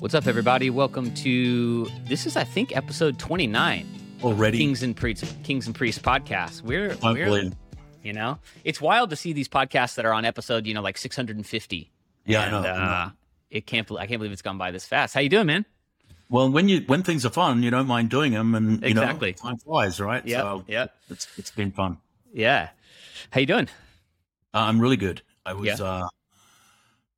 What's up, everybody? Welcome to this is, I think, episode twenty nine. Already, Kings and Priests, Kings and Priests podcast. We're, we're, you know, it's wild to see these podcasts that are on episode, you know, like six hundred and fifty. Yeah, I know, I know. Uh, it can't. I can't believe it's gone by this fast. How you doing, man? Well, when you when things are fun, you don't mind doing them, and you Exactly. know, time flies, right? Yeah, So yeah, it's it's been fun. yeah. How you doing? Uh, I'm really good. I was Yeah. uh,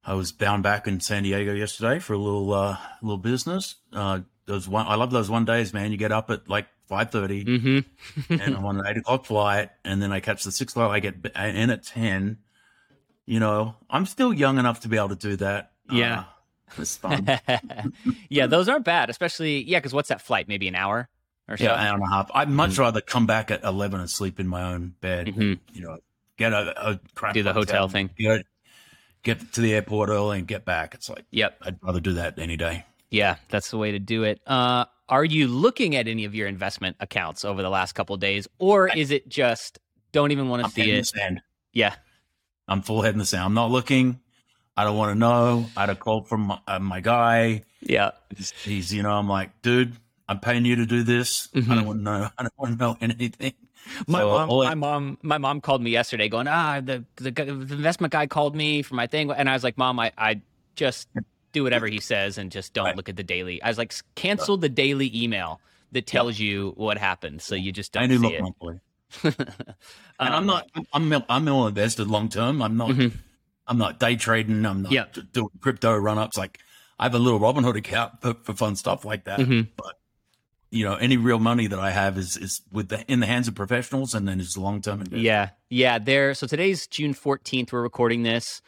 I was bound back in San Diego yesterday for a little uh, little business. Uh, those one I love those one days, man. You get up at like five thirty, Mm-hmm. and I'm on an eight o'clock flight, and then I catch the six flight. I get in at ten. You know, I'm still young enough to be able to do that. Yeah. Uh, it's fun. yeah, those aren't bad, especially yeah. Because what's that flight? Maybe an hour or so. Yeah, hour and a half. I'd much Mm-hmm. rather come back at eleven and sleep in my own bed. Mhm. You know, get a, a crap Do the hotel thing. Get, get to the airport early and get back. It's like Yep. I'd rather do that any day. Yeah, that's the way to do it. Uh, are you looking at any of your investment accounts over the last couple of days, or is it just don't even want to I'm see head in the it? Yeah, I'm full head in the sand. I'm not looking. I don't want to know. I had a call from my, uh, my guy. yeah, He's, he's, you know, I'm like, dude, I'm paying you to do this. I Mhm. don't want to know. I don't want to know anything. My So, mom, all my mom, my mom called me yesterday, going, "Ah, the the, the investment guy called me for my thing," and I was like, "Mom, I, I just do whatever he says and just don't Right. look at the daily." I was like, "Cancel the daily email that tells you what happened, so you just don't do see look it." monthly. and I'm Um, not. I'm I'm all invested long term. I'm not. Mhm. I'm not day trading. I'm not Yeah. d- doing crypto run ups. Like I have a little Robinhood account for, for fun stuff like that. Mhm. But you know, any real money that I have is is with the in the hands of professionals, and then it's long term. Yeah, yeah. There. So today's June fourteenth. We're recording this.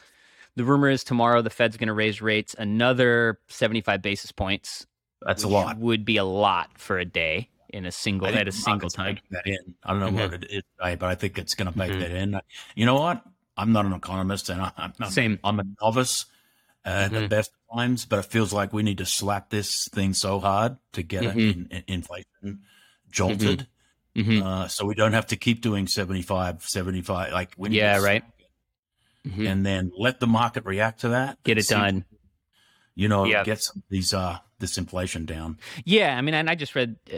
The rumor is tomorrow the Fed's going to raise rates another seventy-five basis points. that's a lot. Would be a lot for a day in a single at a single time. That in. I don't know Mhm. what it is, but I think it's going to bake Mhm. that in. You know what? I'm not an economist, and I, I'm not, Same. I'm a novice uh, at the best times, but it feels like we need to slap this thing so hard to get it Mhm. in, in, inflation jolted. Mhm. uh, so we don't have to keep doing 75, 75. Like we need Yeah, to right. Mhm. And then let the market react to that. Get it See- done. You know, Yeah. get some of these uh this inflation down. Yeah, I mean, and I just read. Uh,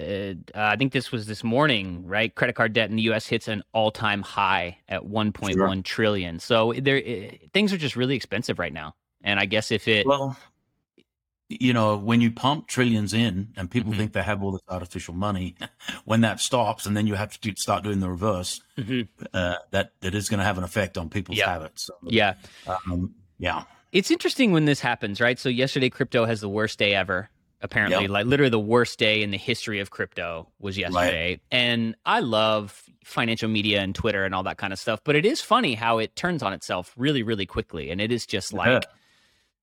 uh, I think this was this morning, right? Credit card debt in the U.S. hits an all-time high at 1.1 trillion. So there, uh, things are just really expensive right now. And I guess if it, Well, you know, when you pump trillions in and people Mhm. think they have all this artificial money, when that stops and then you have to do, start doing the reverse, Mhm. uh, that that is going to have an effect on people's Yeah. habits. So, yeah, um, yeah, it's interesting when this happens, right? So yesterday, crypto has the worst day ever. Apparently, Yep. like literally the worst day in the history of crypto was yesterday. And I love financial media and Twitter and all that kind of stuff, but it is funny how it turns on itself really, really quickly. And it is just like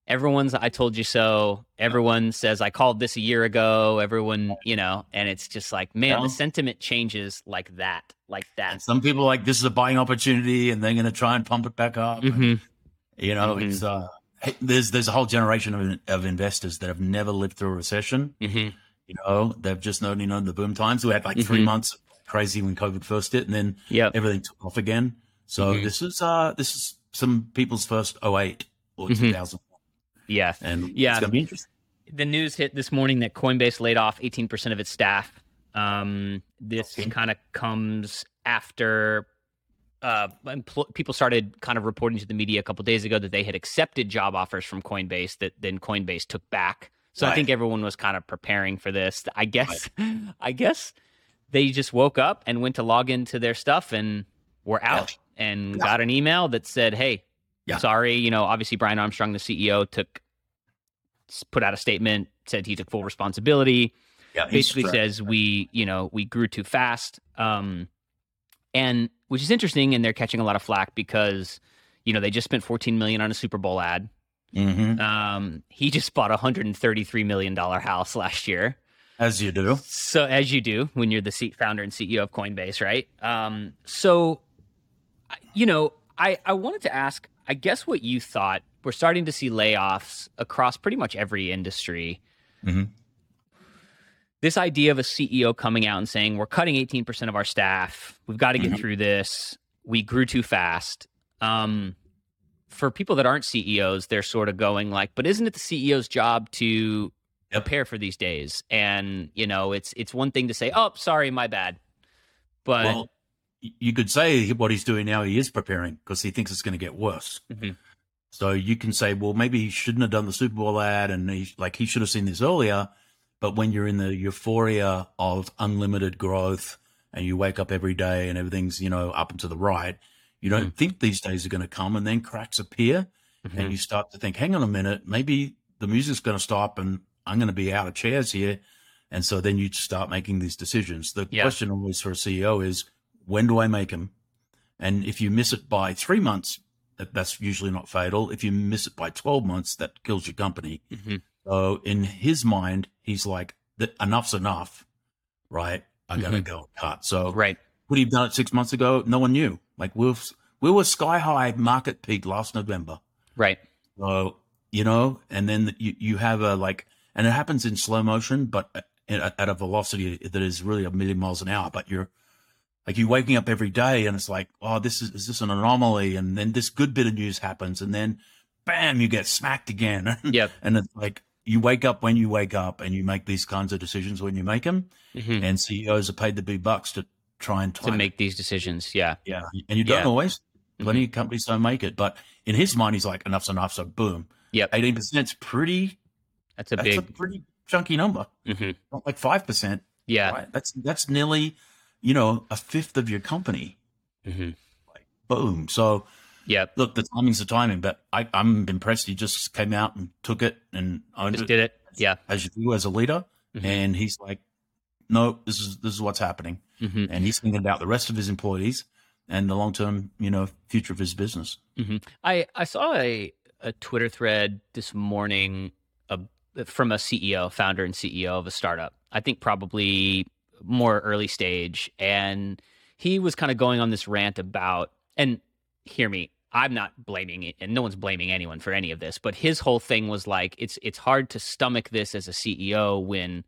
everyone's I told you so. Everyone says I called this a year ago. Everyone, you know, and it's just like, man, yeah. the sentiment changes like that, like that. And some people like this is a buying opportunity, and they're going to try and pump it back up. Mm-hmm. And, you know, mm-hmm. it's uh, there's there's a whole generation of of investors that have never lived through a recession. Mm-hmm. You know, they've just known you know the boom times. We had like three mm-hmm. months crazy when COVID first hit, and then yeah, everything took off again. So mm-hmm. this is uh this is some people's first 08 or mm-hmm. 2001 yeah. and Yeah. it's gonna be interesting. the news hit this morning that Coinbase laid off 18% of its staff. Um, this Okay. kind of comes after uh, empl- people started kind of reporting to the media a couple days ago that they had accepted job offers from Coinbase that then Coinbase took back. So I think everyone was kind of preparing for this. I guess, I guess they just woke up and went to log into their stuff and were out and Yeah. got an email that said, "Hey, Yeah. sorry, you know, obviously Brian Armstrong, the CEO, took put out a statement, said he took full responsibility. Yeah, Basically says we, you know, we grew too fast, um, and which is interesting. And they're catching a lot of flack because, you know, they just spent 14 million on a Super Bowl ad. Mhm. Um, he just bought a 133 million dollar house last year. as you do. So as you do when you're the seat founder and CEO of Coinbase, right? Um, so, you know, I I wanted to ask. I guess what you thought. We're starting to see layoffs across pretty much every industry. Mhm. This idea of a CEO coming out and saying we're cutting 18% of our staff. We've got to get Mhm. through this. We grew too fast. Um, for people that aren't CEOs, they're sort of going like, but isn't it the CEO's job to prepare for these days. And you know, it's it's one thing to say, "Oh, sorry, my bad," but well, you could say what he's doing now. He is preparing because he thinks it's going to get worse. Mhm. So you can say, well, maybe he shouldn't have done the Super Bowl ad, and he like he should have seen this earlier. But when you're in the euphoria of unlimited growth, and you wake up every day and everything's you know up and to the right, you don't think these days are going to come, and then cracks appear, Mhm. and you start to think, hang on a minute, maybe the music's going to stop, and I'm going to be out of chairs here. And so then you start making these decisions. The Yeah. question always for a CEO is, when do I make them? And if you miss it by three months, that, that's usually not fatal. If you miss it by 12 months, that kills your company. Mhm. So in his mind, he's like, "That enough's enough, right? I got to Mhm. go cut. So right, would he have done it six months ago? No one knew. Like we were, we were sky high market peak last November. right, So, you know, and then you, you have a like, and it happens in slow motion, but at, at a velocity that is really a million miles an hour. But you're like, you're waking up every day and it's like, oh, this is, is this an anomaly? And then this good bit of news happens and then bam, you get smacked again. yep, and it's like, you wake up when you wake up and you make these kinds of decisions when you make them. Mhm. And CEOs are paid the big bucks to try and to time it. make these decisions. Yeah, Yeah. And you don't Yeah. Mm-hmm. always. Plenty of companies don't make it. But in his mind, he's like, enough's enough. So boom. Yep. 18% is pretty, that's a that's a big. pretty chunky number. mhm. Not like 5%. Yeah, Right? That's, that's nearly, you know, a fifth of your company. mhm. Like, boom. So yeah. look, the timing's the timing, but I, I'm impressed. He just came out and took it and owned Just it did it. Yeah. as you do as a leader. Mhm. And he's like, no, this is, this is what's happening. Mhm. And he's thinking about the rest of his employees and the long term, you know, future of his business. I I saw a a Twitter thread this morning uh, from a CEO, founder and CEO of a startup. I think probably more early stage, and he was kind of going on this rant about. And hear me, I'm not blaming it, and no one's blaming anyone for any of this. But his whole thing was like, it's it's hard to stomach this as a CEO when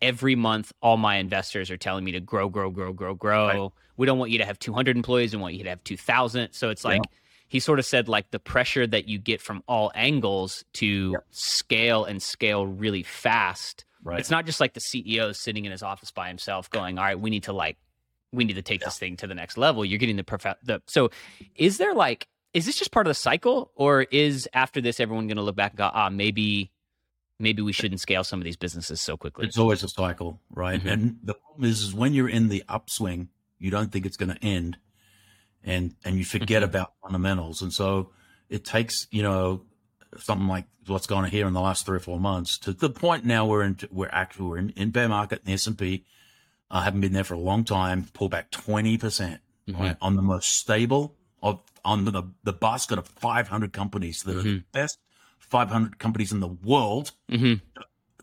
every month all my investors are telling me to grow, grow, grow, grow, grow. Right. We don't want you to have 200 employees. We want you to have 2,000. So it's Yeah. like he sort of said like the pressure that you get from all angles to Yep. scale and scale really fast. Right. It's not just like the CEO sitting in his office by himself going, "All right, we need to like we need to take this thing to the next level." You're getting the prof- the so is there like is this just part of the cycle or is after this everyone going to look back and go, "Ah, maybe maybe we shouldn't scale some of these businesses so quickly." It's always a cycle, right? Mhm. And the problem is, is when you're in the upswing, you don't think it's going to end, and and you forget Mhm. about fundamentals, and so it takes you know something like what's gone on here in the last three or four months to the point now we're in we're actually we're in, in bear market in the S and P. I haven't been there for a long time. Pull back twenty percent Mhm. right, on the most stable of on the the basket of five hundred companies that are the best five hundred companies in the world Mhm.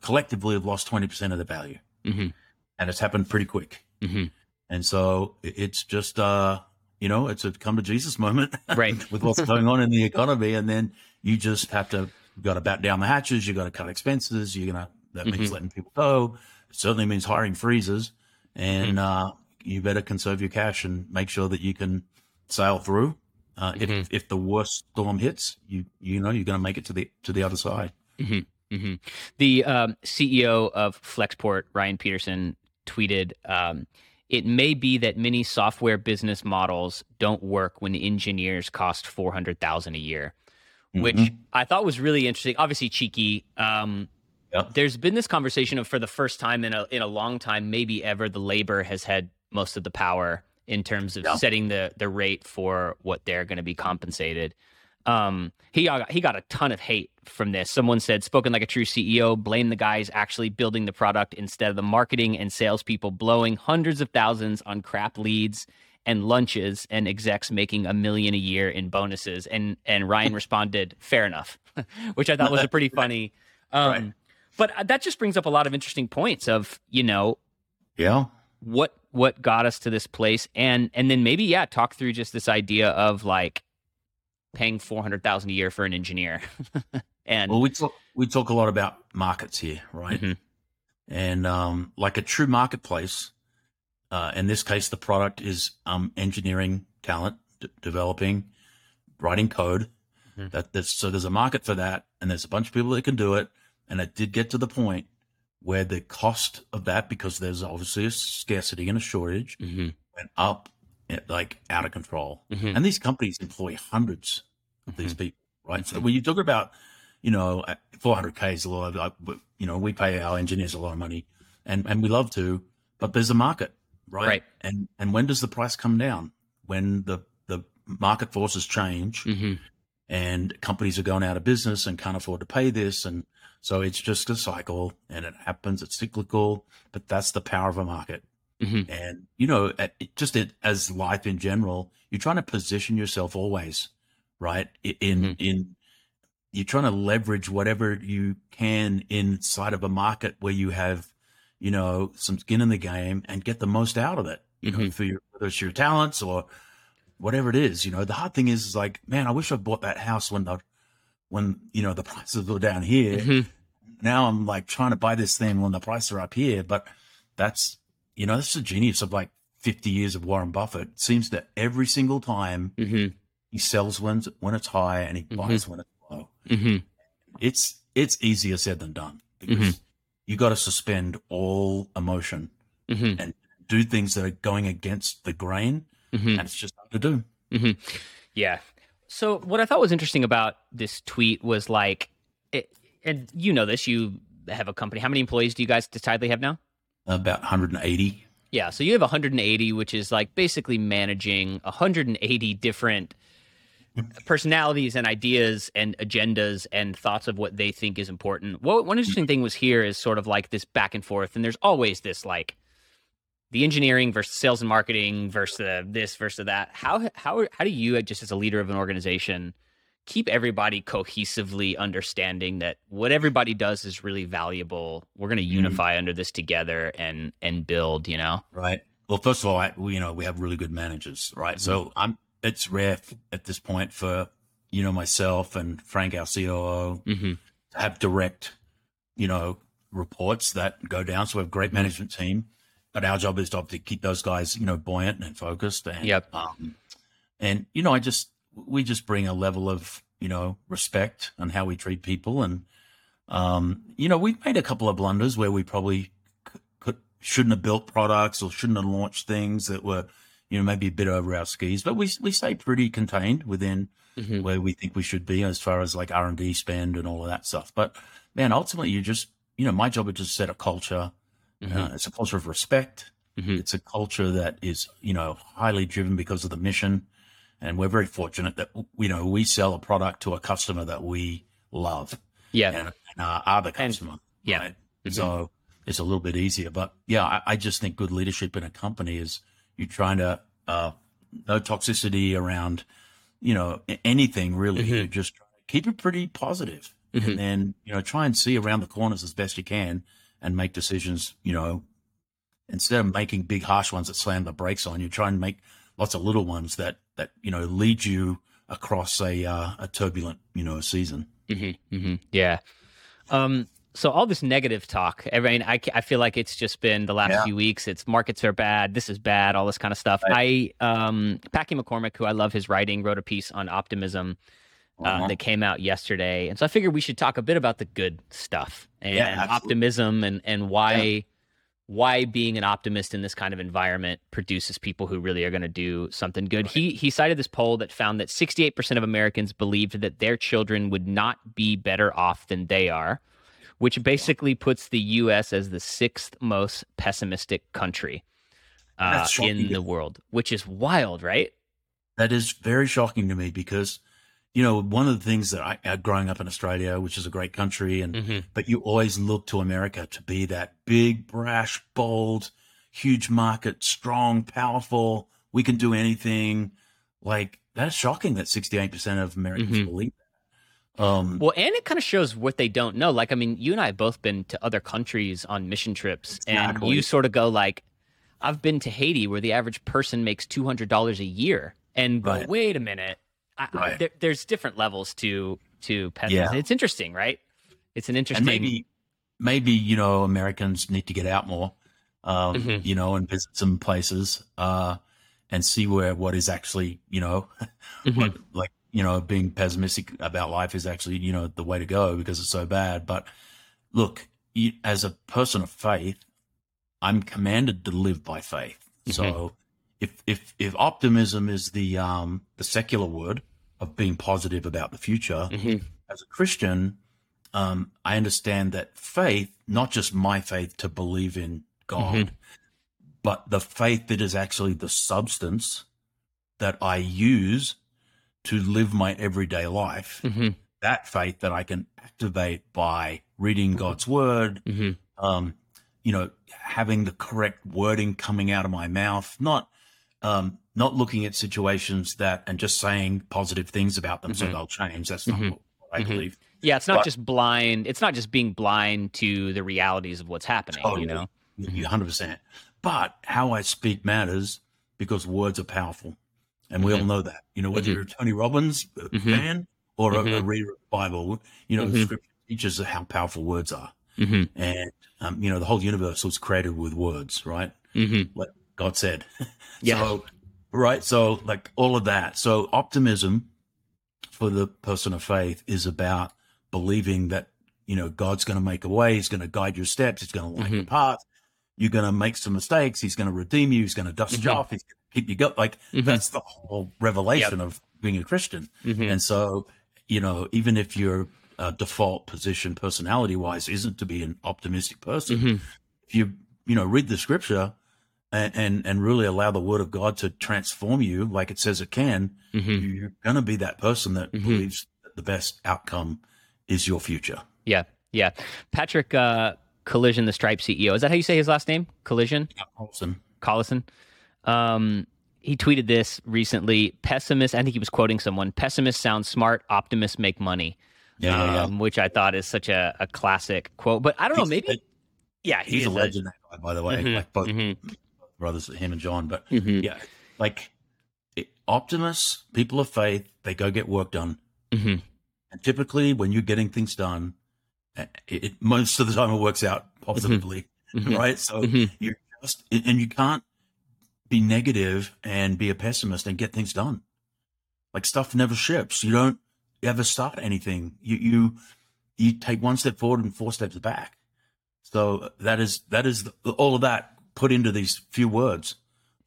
collectively have lost twenty percent of their value Mhm. and it's happened pretty quick. Mhm. And so it's just, uh, you know, it's a come to Jesus moment, Right. with what's going on in the economy, and then you just have to got to bat down the hatches. You got to cut expenses. You're gonna that means Mhm. letting people go. It certainly means hiring freezes, and uh, you better conserve your cash and make sure that you can sail through. Uh, Mhm. If if the worst storm hits, you you know you're going to make it to the to the other side. hmm The um, CEO of Flexport, Ryan Peterson, tweeted, um, "It may be that many software business models don't work when engineers cost four hundred thousand a year." Which Mhm. I thought was really interesting. Obviously, cheeky. Um, Yep. There's been this conversation of, for the first time in a in a long time, maybe ever, the labor has had most of the power in terms of Yeah. setting the the rate for what they're going to be compensated. Um, he got, he got a ton of hate from this. Someone said, "Spoken like a true CEO." Blame the guys actually building the product instead of the marketing and salespeople blowing hundreds of thousands on crap leads and lunches, and execs making a million a year in bonuses. And and Ryan responded, "Fair enough," which I thought was a pretty funny. Um, Right. But uh, that just brings up a lot of interesting points of you know Yeah. what what got us to this place and and then maybe yeah talk through just this idea of like paying 400,000 a year for an engineer and Well, we talk we talk a lot about markets here, right? Mhm. And um, like a true marketplace, uh, in this case, the product is um, engineering talent, d- developing, writing code. Mhm. That there's, so there's a market for that, and there's a bunch of people that can do it, and it did get to the point where the cost of that, because there's obviously a scarcity and a shortage, Mm-hmm. went up eh, like out of control. Mhm. And these companies employ hundreds of these people, right? So when you talk about, you know, 400k is a lot. Of, like, you know, we pay our engineers a lot of money, and and we love to, but there's a market, right? Right. And and when does the price come down? When the the market forces change, Mm-hmm. and companies are going out of business and can't afford to pay this, and so it's just a cycle, and it happens. It's cyclical, but that's the power of a market. Mhm. And you know, it- just it, as life in general, you're trying to position yourself always, right? In Mhm. in you're trying to leverage whatever you can inside of a market where you have, you know, some skin in the game and get the most out of it. You know, Mhm. for your whether it's your talents or whatever it is. You know, the hard thing is, is like, man, I wish I bought that house when the when you know the prices were down here Mhm. now I'm like trying to buy this thing when the prices are up here. But that's, you know, that's the genius of like 50 years of Warren Buffett. It seems that every single time Mhm. he sells when, when it's high and he buys when it's low. Mhm. It's, it's easier said than done because you got to suspend all emotion Mhm. and do things that are going against the grain. Mhm. And it's just hard to do. hmm Yeah. So what I thought was interesting about this tweet was like, it, and you know this, you have a company. How many employees do you guys decidedly have now? About 180. Yeah. So you have 180, which is like basically managing 180 different personalities and ideas and agendas and thoughts of what they think is important. What one mm-hmm. interesting thing was here is sort of like this back and forth, and there's always this like the engineering versus sales and marketing versus this versus that. How how how do you just as a leader of an organization keep everybody cohesively understanding that what everybody does is really valuable. We're going to mm-hmm. unify under this together and and build, you know. Right. Well, first of all, I, we, you know, we have really good managers, right? Mm-hmm. So I'm. It's rare f- at this point for you know myself and Frank, our COO, Mhm. to have direct, you know, reports that go down. So we have a great management team, but our job is to obviously keep those guys, you know, buoyant and focused. And, Yep. Um, and you know, I just we just bring a level of you know respect on how we treat people, and um, you know, we've made a couple of blunders where we probably c- could shouldn't have built products or shouldn't have launched things that were, you know, maybe a bit over our skis. But we we stay pretty contained within Mhm. where we think we should be as far as like R and D spend and all of that stuff. But man, ultimately, you just you know, my job is to set a culture. Mhm. Uh, it's a culture of respect. Mhm. It's a culture that is you know highly driven because of the mission, and we're very fortunate that you know we sell a product to a customer that we love Yeah. and, and are, are the And- customer. yeah. right? Mhm. So it's a little bit easier. But yeah, I, I just think good leadership in a company is you're trying to uh, no toxicity around, you know, anything really. Mhm. You just try to keep it pretty positive. Mhm. and then you know try and see around the corners as best you can and make decisions. You know, instead of making big harsh ones that slam the brakes on you, try and make lots of little ones that that you know lead you across a uh, a turbulent you know season. hmm hmm Yeah. Um, so all this negative talk, I mean, I, I feel like it's just been the last Yeah. few weeks. It's markets are bad. This is bad. All this kind of stuff. I, um, Packy McCormick, who I love his writing, wrote a piece on optimism uh, Uh-huh. that came out yesterday, and so I figured we should talk a bit about the good stuff and Yeah, optimism and and why why being an optimist in this kind of environment produces people who really are going to do something good. He he cited this poll that found that 68% of Americans believed that their children would not be better off than they are, which basically puts the US as the sixth most pessimistic country uh, in the world, which is wild, right? That is very shocking to me because, you know, one of the things that I, uh, growing up in Australia, which is a great country, and Mm-hmm. but you always look to America to be that big, brash, bold, huge market, strong, powerful. We can do anything. Like that is shocking that sixty-eight percent of Americans Mhm. believe. Um, Well, and it kind of shows what they don't know. Like, I mean, you and I have both been to other countries on mission trips, and you sort of go like, "I've been to Haiti, where the average person makes two hundred dollars a year," and Right. "Wait a minute, I, I, there, there's different levels to to pessimism. Yeah. It's interesting, right? It's an interesting. and maybe, maybe you know, Americans need to get out more, um, Mhm. you know, and visit some places, uh, and see where what is actually, you know, Mhm. what, like you know being pessimistic about life is actually you know the way to go because it's so bad but look, you, as a person of faith, I'm commanded to live by faith. Mm-hmm. So if if if optimism is the um the secular word of being positive about the future, Mhm. as a Christian, um, I understand that faith, not just my faith to believe in God, Mhm. but the faith that is actually the substance that I use to live my everyday life. Mhm. That faith that I can activate by reading God's word, Mhm. um, you know, having the correct wording coming out of my mouth, not um, not looking at situations that and just saying positive things about them so Mhm. they'll change. That's not Mhm. what I Mhm. believe. Yeah, it's not But- just blind. It's not just being blind to the realities of what's happening. Totally. You know. 100%. But how I speak matters because words are powerful. And we all know that. You know, whether Mhm. you're a Tony Robbins Mhm. fan or a, a reader of the Bible, you know, scripture teaches how powerful words are. And, um, you know, the whole universe was created with words, right? Like God said. Yeah. So, right. So, like all of that. So, optimism for the person of faith is about believing that, you know, God's going to make a way. He's going to guide your steps. He's going to light your path. You're going to make some mistakes. He's going to redeem you. He's going to dust you Mhm. off. He's going to keep you go. Like, Mhm. that's the whole revelation of being a Christian. hmm And so, you know, even if your uh, default position, personality wise, isn't to be an optimistic person, hmm if you you know read the scripture and, and and really allow the word of God to transform you, like it says it can, hmm you're going to be that person that Mhm. believes that the best outcome is your future. Yeah. Yeah. Patrick uh, Collision, the Stripe CEO. Is that how you say his last name? Collision. Awesome. Collison. Um, he tweeted this recently. Pessimist. I think he was quoting someone. Pessimist sounds smart. Optimists make money. Yeah, yeah, yeah. um, which I thought is such a, a classic quote. But I don't know. He's- Maybe. Yeah, he He's a legend, guy, by the way. Mhm, Like both mhm, brothers, him and John. But mhm, yeah, like it, optimists, people of faith, they go get work done. mhm, And typically, when you're getting things done, it, it, most of the time it works out positively, mhm, right? So mhm. you're just, and you can't be negative and be a pessimist and get things done. Like stuff never ships. You don't ever start anything. You you you take one step forward and four steps back. So that is that is the, all of that put into these few words.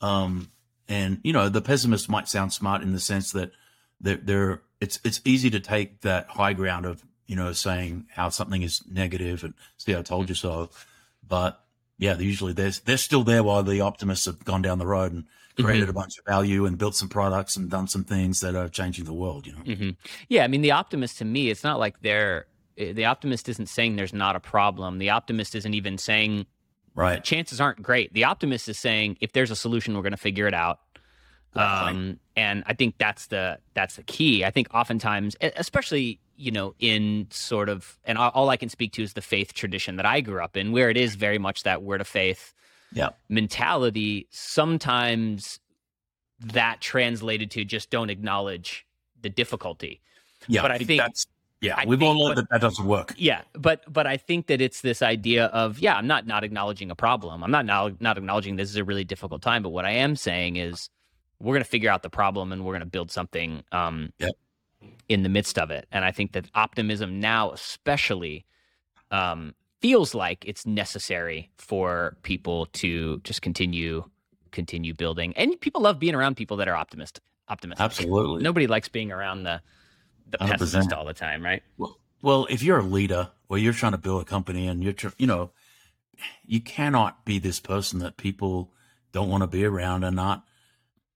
Um, and you know, the pessimist might sound smart in the sense that they're, they're it's it's easy to take that high ground of you know saying how something is negative and see I told you so, but yeah, usually they're they're still there while the optimists have gone down the road and created a bunch of value and built some products and done some things that are changing the world. You know, Mhm. Yeah, I mean, the optimist to me, it's not like they're. eh, The optimist isn't saying there's not a problem. The optimist isn't even saying right? chances aren't great. The optimist is saying if there's a solution, we're going to figure it out. Um, and I think that's the that's the key. I think oftentimes, especially you know, in sort of, and all, I can speak to is the faith tradition that I grew up in, where it is very much that word of faith Yeah. mentality. Sometimes that translated to just don't acknowledge the difficulty. Yeah, But I think- that's yeah. I we've think- all learned but- that that doesn't work. Yeah, but but I think that it's this idea of yeah, I'm not not acknowledging a problem. I'm not now not acknowledging this is a really difficult time. But what I am saying is we're going to figure out the problem and we're going to build something um, Yep. In the midst of it. And I think that optimism now, especially, um, feels like it's necessary for people to just continue continue building. And people love being around people that are optimist optimistic. Absolutely. Nobody likes being around the the 100%. pessimist all the time, right? Well, well, if you're a leader or you're trying to build a company and you're, tr- you know, you cannot be this person that people don't want to be around and not.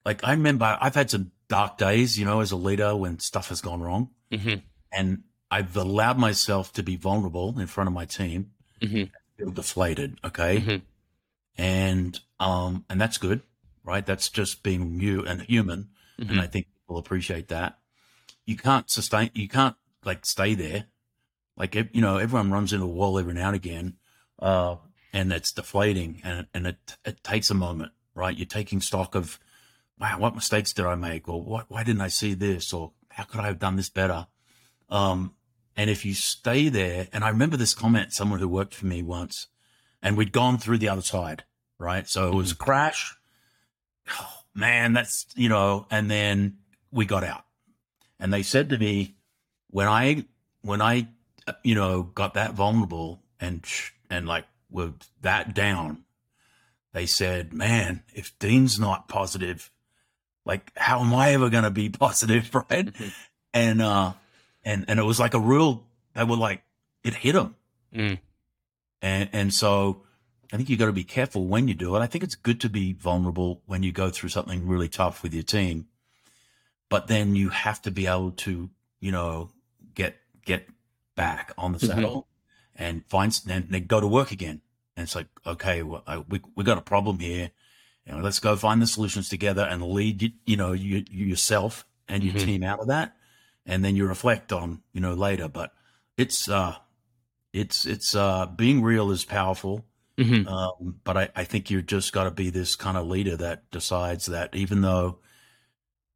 Like I remember, I've had some dark days, you know, as a leader when stuff has gone wrong, Mm-hmm. and I've allowed myself to be vulnerable in front of my team, Mhm. feel deflated. Okay, Mhm. and um, and that's good, right? That's just being you and human. Mm-hmm. and I think people appreciate that. You can't sustain, you can't like stay there. Like you know, everyone runs into a wall every now and again, uh, and it's deflating, and and it it takes a moment, right? You're taking stock of, wow, what mistakes did I make, or what why didn't I see this, or how could I have done this better? Um, and if you stay there, and I remember this comment, someone who worked for me once, and we'd gone through the other side, right? So it was a crash. Oh, man, that's, you know, and then we got out. And they said to me, when I, when I, you know, got that vulnerable, and and like with that down, they said, "Man, if Dean's not positive, like how am I ever going to be positive, right?" Mm-hmm. And uh, and and it was like a real. They were like, it hit them, mm. and and so I think you got to be careful when you do it. I think it's good to be vulnerable when you go through something really tough with your team, but then you have to be able to, you know, get get back on the mm-hmm. saddle mm-hmm. and find and, and go to work again. And it's like, okay, well, I, we we got a problem here. You know, let's go find the solutions together and lead, you know, you, you yourself and your mm-hmm. team out of that, and then you reflect on, you know, later. But it's uh, it's it's uh, being real is powerful Mm-hmm. Um, but I, I think you're just got to be this kind of leader that decides that even though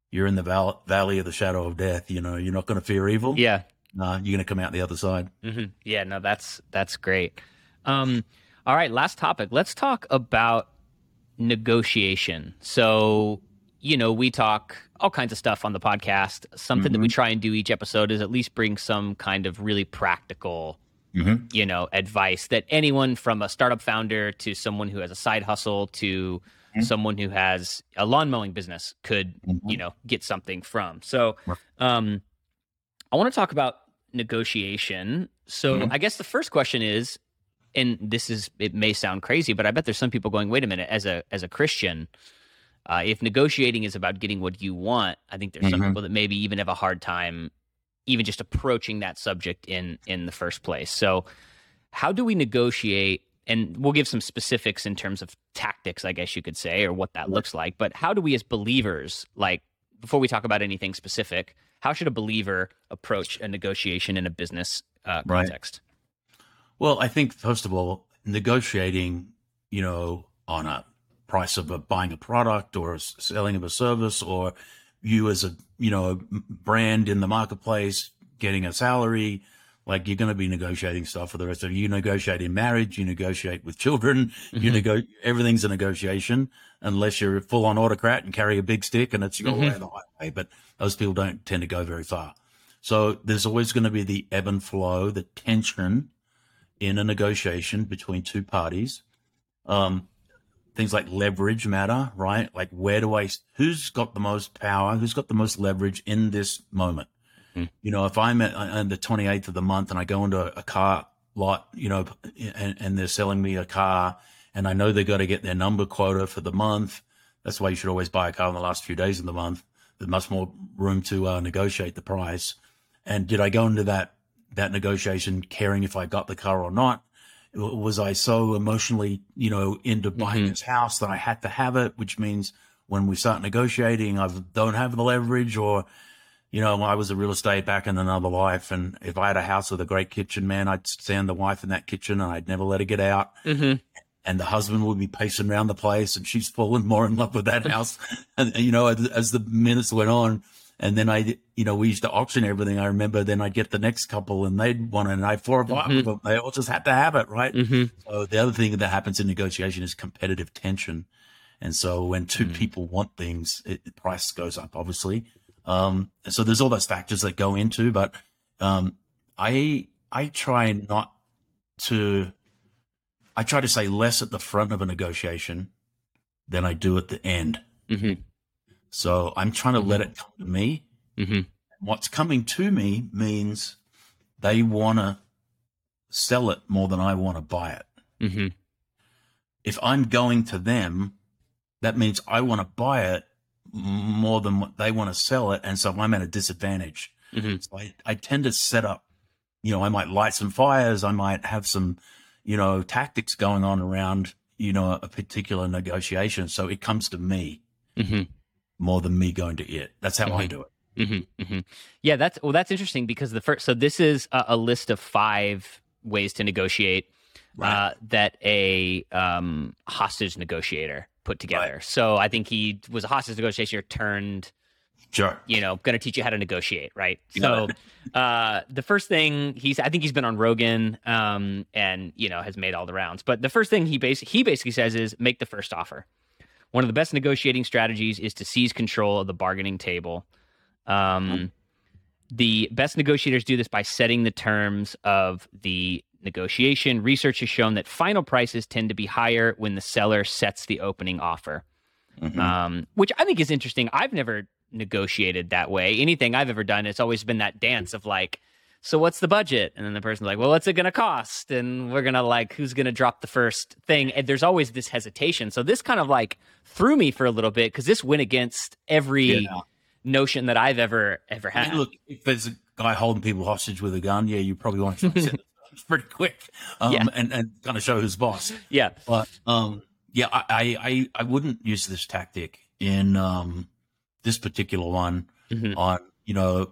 you're in the val- valley of the shadow of death, you know, you're not going to fear evil. Yeah. Uh, you're going to come out the other side. Mm-hmm. Yeah, no, that's, that's great. Um, all right. Last topic. Let's talk about negotiation. So, you know, we talk all kinds of stuff on the podcast. Something mm-hmm. that we mm-hmm. try and do each episode is at least bring some kind of really practical mm-hmm. you know, advice that anyone from a startup founder to someone who has a side hustle to mm-hmm. someone who has a lawn mowing business could, mm-hmm. you know, get something from. So, um, I want to talk about negotiation. So, mm-hmm. I guess the first question is, and this is it may sound crazy, but I bet there's some people going, wait a minute, as a as a Christian, uh, if negotiating is about getting what you want, I think there's some mm-hmm. people that maybe even have a hard time even just approaching that subject in in the first place. So, how do we negotiate? And we'll give some specifics in terms of tactics, I guess you could say, or what that looks like. But how do we, as believers, like before we talk about anything specific, how should a believer approach a negotiation in a business uh, context? Right. Well, I think first of all, negotiating, you know, on a price of a, buying a product or selling of a service or you as a you know a brand in the marketplace getting a salary like you're going to be negotiating stuff for the rest of you. You negotiate in marriage, you negotiate with children, mm-hmm. you nego everything's a negotiation unless you're a full on autocrat and carry a big stick and it's your mm-hmm. way the highway. But those people don't tend to go very far. So there's always going to be the ebb and flow, the tension in a negotiation between two parties. Um, things like leverage matter, right? Like where do I, who's got the most power? Who's got the most leverage in this moment? Mm. You know, if I'm at, on the 28th of the month and I go into a car lot, you know, and, and they're selling me a car and I know they've got to get their number quota for the month. That's why you should always buy a car in the last few days of the month. There's much more room to uh, negotiate the price. And did I go into that, that negotiation caring if I got the car or not? was I so emotionally, you know, into buying mm-hmm. this house that I had to have it, which means when we start negotiating, I don't have the leverage or, you know, I was a real estate back in another life. And if I had a house with a great kitchen, man, I'd stand the wife in that kitchen and I'd never let her get out. Mm-hmm. And the husband would be pacing around the place and she's fallen more in love with that house. and, you know, as, as the minutes went on, and then I, you know, we used to auction everything. I remember then I'd get the next couple and they'd want it. And I had four or 5 mm-hmm. of them. They all just had to have it, right? Mm-hmm. So the other thing that happens in negotiation is competitive tension. And so when 2 mm-hmm. people want things, it, price goes up, obviously. Um, so there's all those factors that go into, but, um, I, I try not to, I try to say less at the front of a negotiation than I do at the end. Mm-hmm. So I'm trying to let mm-hmm. it come to me. Mm-hmm. What's coming to me means they want to sell it more than I want to buy it. Mm-hmm. If I'm going to them, that means I want to buy it more than what they want to sell it. And so I'm at a disadvantage. Mm-hmm. So I, I tend to set up, you know, I might light some fires. I might have some, you know, tactics going on around, you know, a particular negotiation. So it comes to me. Mm-hmm more than me going to it. That's how mm-hmm. I do it. Mm-hmm, mm-hmm. Yeah, that's well, that's interesting because the first. So this is a, a list of five ways to negotiate right. uh, that a um, hostage negotiator put together. Right. So I think he was a hostage negotiator turned. Sure. You know, going to teach you how to negotiate, right? So, uh, the first thing he's, I think he's been on Rogan, um, and you know has made all the rounds. But the first thing he basically he basically says is make the first offer. One of the best negotiating strategies is to seize control of the bargaining table. Um, the best negotiators do this by setting the terms of the negotiation. Research has shown that final prices tend to be higher when the seller sets the opening offer, Mhm. um, which I think is interesting. I've never negotiated that way. Anything I've ever done, it's always been that dance of like, so what's the budget? And then the person's like, well, what's it going to cost? And we're going to like, who's going to drop the first thing? And there's always this hesitation. So this kind of like threw me for a little bit because this went against every Yeah. notion that I've ever, ever had. look, if there's a guy holding people hostage with a gun, yeah, you probably want to try and set the terms pretty quick, um, Yeah. and and kind of show who's boss. yeah. But um, yeah, I, I I wouldn't use this tactic in um this particular one Mhm. on you know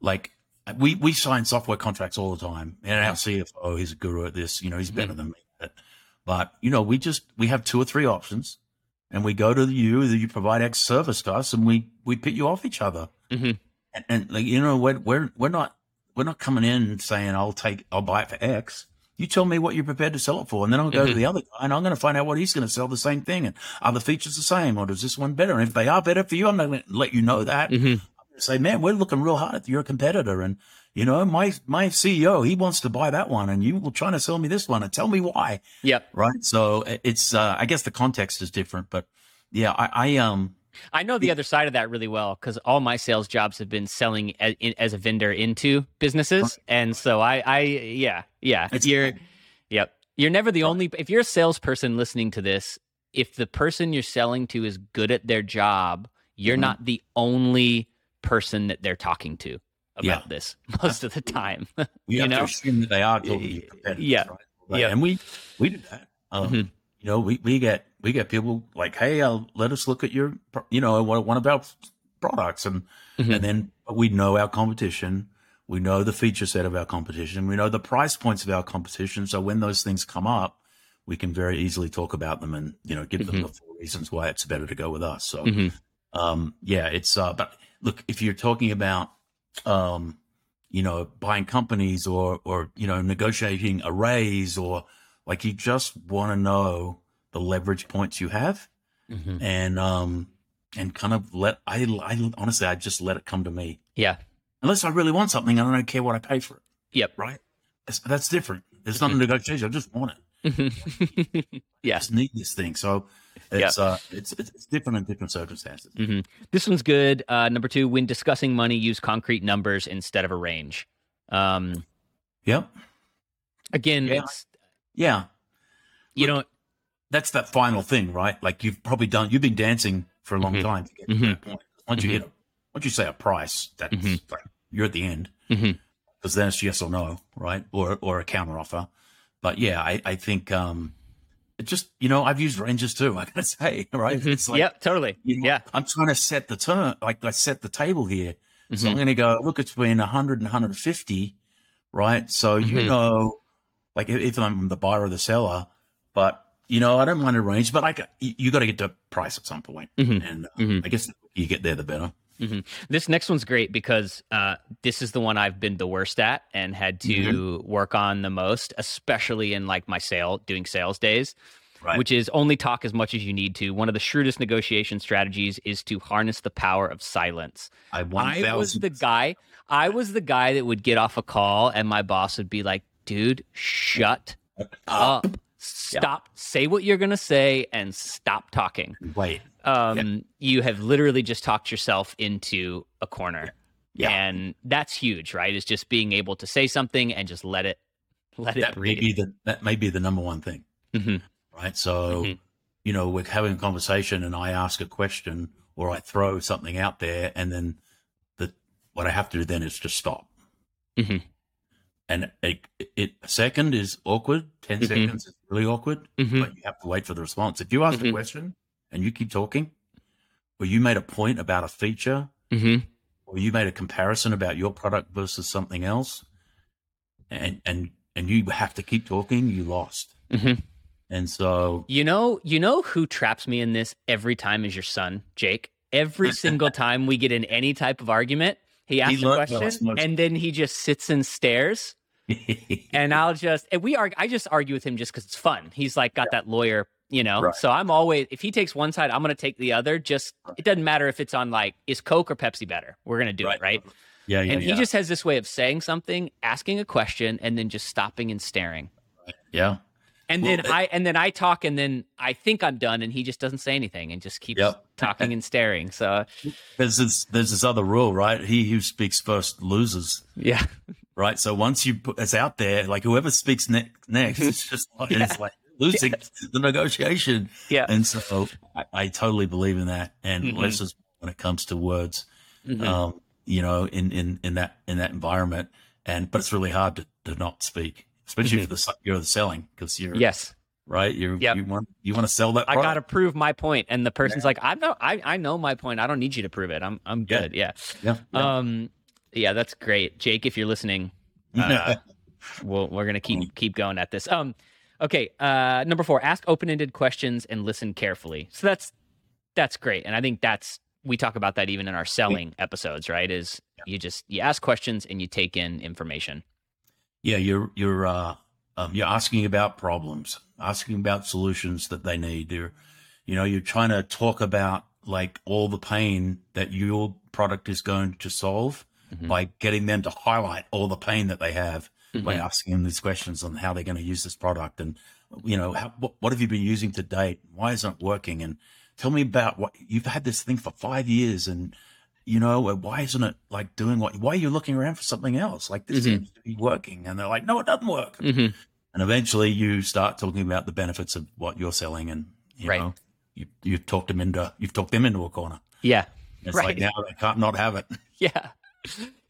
like we we sign software contracts all the time, and our CFO he's a guru at this. You know, he's better than me it. But you know, we just we have two or three options, and we go to you. You provide X service to us, and we we pit you off each other. Mhm. And, and like you know, we're we're we're not we're not coming in saying I'll take I'll buy it for X. You tell me what you're prepared to sell it for, and then I'll go to Mhm. the other guy and I'm going to find out what he's going to sell the same thing. And are the features the same, or does this one better? And if they are better for you, I'm going to let you know that. Mhm. Say, man, we're looking real hard at your competitor, and you know, my my CEO he wants to buy that one, and you were trying to sell me this one, and tell me why, Yep. right? So it's uh, I guess the context is different, but yeah, I, I um I know the other side of that really well because all my sales jobs have been selling as, as a vendor into businesses, and so I, I, yeah, yeah. It's- you're, yep. You're never the only. If you're a salesperson listening to this, if the person you're selling to is good at their job, you're Mhm. not the only person that they're talking to about Yeah. this most of the time. You know? assume that they are talking to competitors, Yeah. right? Right. Yeah. and we we do that. Um, Mhm. You know, we, we get we get people like, hey, uh, let us look at your, you know, one of our products, and Mhm. and then we know our competition. We know the feature set of our competition. We know the price points of our competition. So when those things come up, we can very easily talk about them and you know give them Mhm. the four reasons why it's better to go with us. So Mhm. um, yeah, it's uh, but look, if you're talking about um, you know buying companies or or you know negotiating a raise or like you just want to know the leverage points you have Mhm. and um and kind of let I, I honestly I just let it come to me Yeah. unless I really want something and I don't care what I pay for it Yep. right that's, that's different it's not a negotiation I just want it I yeah. just need this thing so it's uh it's it's different in different circumstances hmm This one's good. Uh, number two, when discussing money, use concrete numbers instead of a range. Um, yep again, Yeah. it's, yeah you know, that's that final thing, right? Like you've probably done, you've been dancing for a long Mhm. time to get to Mhm. that point. Once you hit, a, once you say a price, that's Mhm. like you're at the end because then it's yes or no, right? Or or a counter offer. But yeah, I I think um, it just you know I've used ranges too. I gotta say, right? Mhm. It's like yep, totally. you know, Yeah. I'm trying to set the turn, like I set the table here. So Mhm. I'm going to go look. It's between 100 and 150, right? So you Mhm. know, like if- I'm the buyer or the seller, but you know, I don't mind a range, but like you, you got to get to price at some point, Mhm. and uh, Mhm. I guess you get there, the better. This next one's great because uh, this is the one I've been the worst at and had to Mm-hmm. work on the most, especially in like my sale doing sales days. Right. which is only talk as much as you need to. One of the shrewdest negotiation strategies is to harness the power of silence. I I was the guy. I was the guy that would get off a call and my boss would be like, "Dude, shut up. Stop. Say what you're going to say and stop talking." Wait, Um, you have literally just talked yourself into a corner. Yeah. And that's huge, right? Is just being able to say something and just let it let it that may breathe. be the that may be the number one thing, Mhm. right? So Mhm. you know, we're having a conversation, and I ask a question or I throw something out there, and then the what I have to do then is just stop. Mhm. And it, it a second is awkward. 10 Mhm. seconds is really awkward, Mhm. but you have to wait for the response. If you ask a question and you keep talking, or you made a point about a feature, Mhm. or you made a comparison about your product versus something else, and and and you have to keep talking, you lost. Mhm. And so You know, you know who traps me in this every time is your son, Jake. Every single time we get in any type of argument, he asks a question and then he just sits and stares. And I'll just and we argue. I just argue with him just because it's fun. He's like got that lawyer, you know. Right. So I'm always if he takes one side, I'm gonna take the other. Just it doesn't matter if it's on like is Coke or Pepsi better. We're gonna do it right. Yeah, yeah, and he just has this way of saying something, asking a question, and then just stopping and staring. yeah. And Well, then it- I and then I talk, and then I think I'm done, and he just doesn't say anything and just keeps Yep. talking and staring. So There's this there's this other rule, right? He who speaks first loses, yeah, right? So once you put it's out there, like whoever speaks ne- next, it's just like, it's like losing the negotiation. yeah, And so I, I totally believe in that. And Mhm. less is when it comes to words, Mhm. um, you know, in, in, in that, in that environment. And, but it's really hard to, to not speak, especially Mhm. for the, you're the selling because you're yes. right. You're, Yep. you want, you want to sell that. I got to prove my point, and the person's like, "I know, I, I know my point. I don't need you to prove it. I'm I'm Yeah. good." Yeah. Yeah. yeah. Um. Yeah, that's great, Jake. If you're listening, uh, we'll, we're gonna keep keep going at this. Um. Okay. Uh. Number four: ask open-ended questions and listen carefully. So that's that's great, and I think that's we talk about that even in our selling episodes, right? Is you just you ask questions and you take in information. Yeah, you're you're uh, um, you're asking about problems, asking about solutions that they need. You're, you know, you're trying to talk about like all the pain that your product is going to solve Mhm. by getting them to highlight all the pain that they have by Mhm. asking them these questions on how they're going to use this product and you know how, what, what have you been using to date? Why isn't it working? And tell me about what you've had this thing for five years and you know, why isn't it like doing what? Why are you looking around for something else? Like this Mhm. seems to be working, and they're like, no, it doesn't work. Mhm. And eventually, you start talking about the benefits of what you're selling, and you Right. know, you you've talked them into you've talked them into a corner. Yeah. It's Right. like now they can't not have it. Yeah.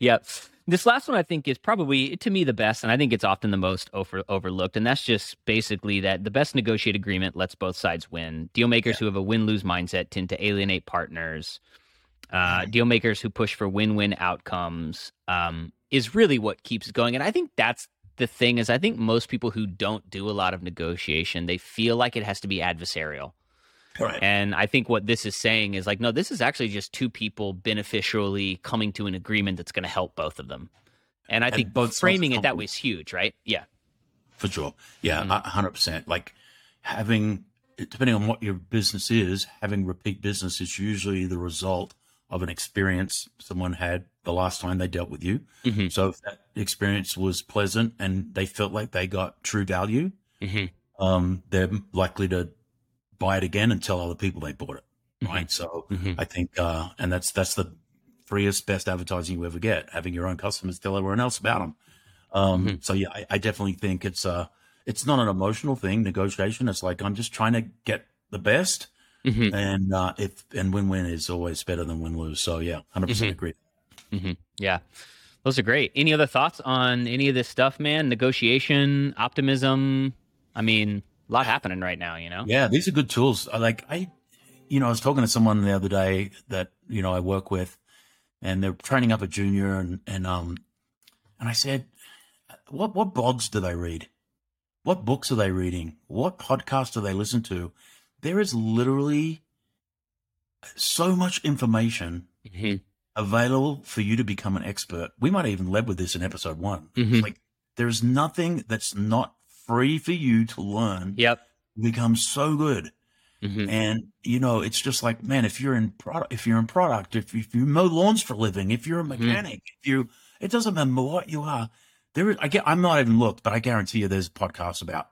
Yep. This last one I think is probably to me the best, and I think it's often the most over, overlooked. And that's just basically that the best negotiated agreement lets both sides win. Deal makers who have a win lose mindset tend to alienate partners. Uh, deal makers who push for win win outcomes um, is really what keeps going. And I think that's the thing is I think most people who don't do a lot of negotiation they feel like it has to be adversarial. Right. And I think what this is saying is like, no, this is actually just two people beneficially coming to an agreement that's going to help both of them. And I And think both framing it that way is huge, right? Yeah. for sure. Yeah, Mhm. hundred percent. Like having, depending on what your business is, having repeat business is usually the result of an experience someone had the last time they dealt with you. Mhm. So if that experience was pleasant and they felt like they got true value, Mhm. um, they're likely to buy it again and tell other people they bought it. Right. So Mhm. I think, uh, and that's that's the freest, best advertising you ever get. Having your own customers tell everyone else about them. Um, Mhm. So yeah, I, I definitely think it's uh it's not an emotional thing. Negotiation. It's like I'm just trying to get the best, Mhm. and uh, if and win win is always better than win lose. So yeah, hundred percent Mhm. agree. Yeah. Those are great. Any other thoughts on any of this stuff, man? Negotiation, optimism. I mean, a lot happening right now, you know? Yeah, these are good tools. Like I, you know, I was talking to someone the other day that you know I work with, and they're training up a junior, and and um, and I said, what what blogs do they read? What books are they reading? What podcasts do they listen to? There is literally so much information Mhm. available for you to become an expert. We might have even led with this in episode one. Mhm. Like there's nothing that's not free for you to learn. Yep. Become so good. Mhm. And you know, it's just like, man, if you're in product, if you're in product, if, if you mow lawns for a living, if you're a Mm-hmm. mechanic, if you, it doesn't matter what you are. There, is, I get, I'm not even looked, but I guarantee you, there's podcasts about,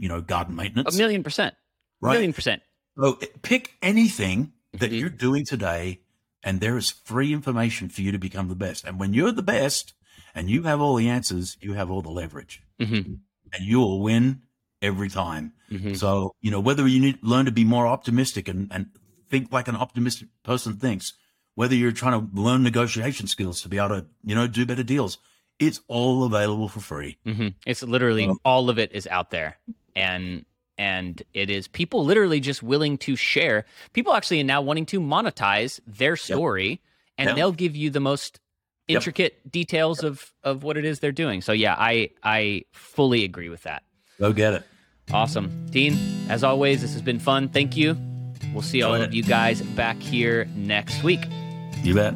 you know, garden maintenance. A million percent. right? A million percent. So pick anything that Mhm. you're doing today, and there is free information for you to become the best. And when you're the best, and you have all the answers, you have all the leverage, Mhm. And you will win every time. Mhm. So, you know, whether you need learn to be more optimistic and, and think like an optimistic person thinks, whether you're trying to learn negotiation skills to be able to, you know, do better deals, it's all available for free. hmm It's literally Um, all of it is out there, and and it is people literally just willing to share. People actually are now wanting to monetize their story, and Yep. they'll give you the most Yep. intricate details of of what it is they're doing. So yeah, I I fully agree with that. Go get it. Awesome, Dean. As always, this has been fun. Thank you. We'll see all Enjoyed of you guys back here next week. You bet.